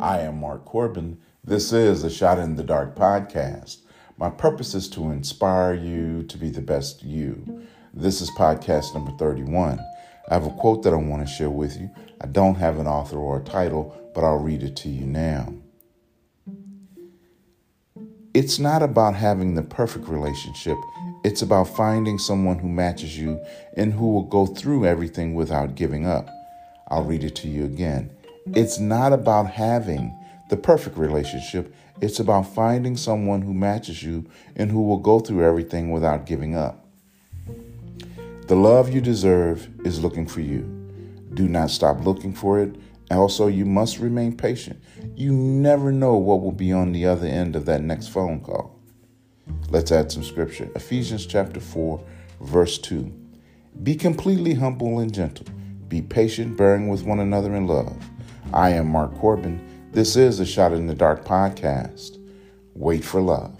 I am Mark Corbin. This is a Shot in the Dark podcast. My purpose is to inspire you to be the best you. This is podcast number 31. I have a quote that I want to share with you. I don't have an author or a title, but I'll read it to you now. It's not about having the perfect relationship. It's about finding someone who matches you and who will go through everything without giving up. I'll read it to you again. It's not about having the perfect relationship. It's about finding someone who matches you and who will go through everything without giving up. The love you deserve is looking for you. Do not stop looking for it. Also, you must remain patient. You never know what will be on the other end of that next phone call. Let's add some scripture. Ephesians chapter 4, verse 2. Be completely humble and gentle. Be patient, bearing with one another in love. I am Mark Corbin. This is a Shot in the Dark podcast. Wait for love.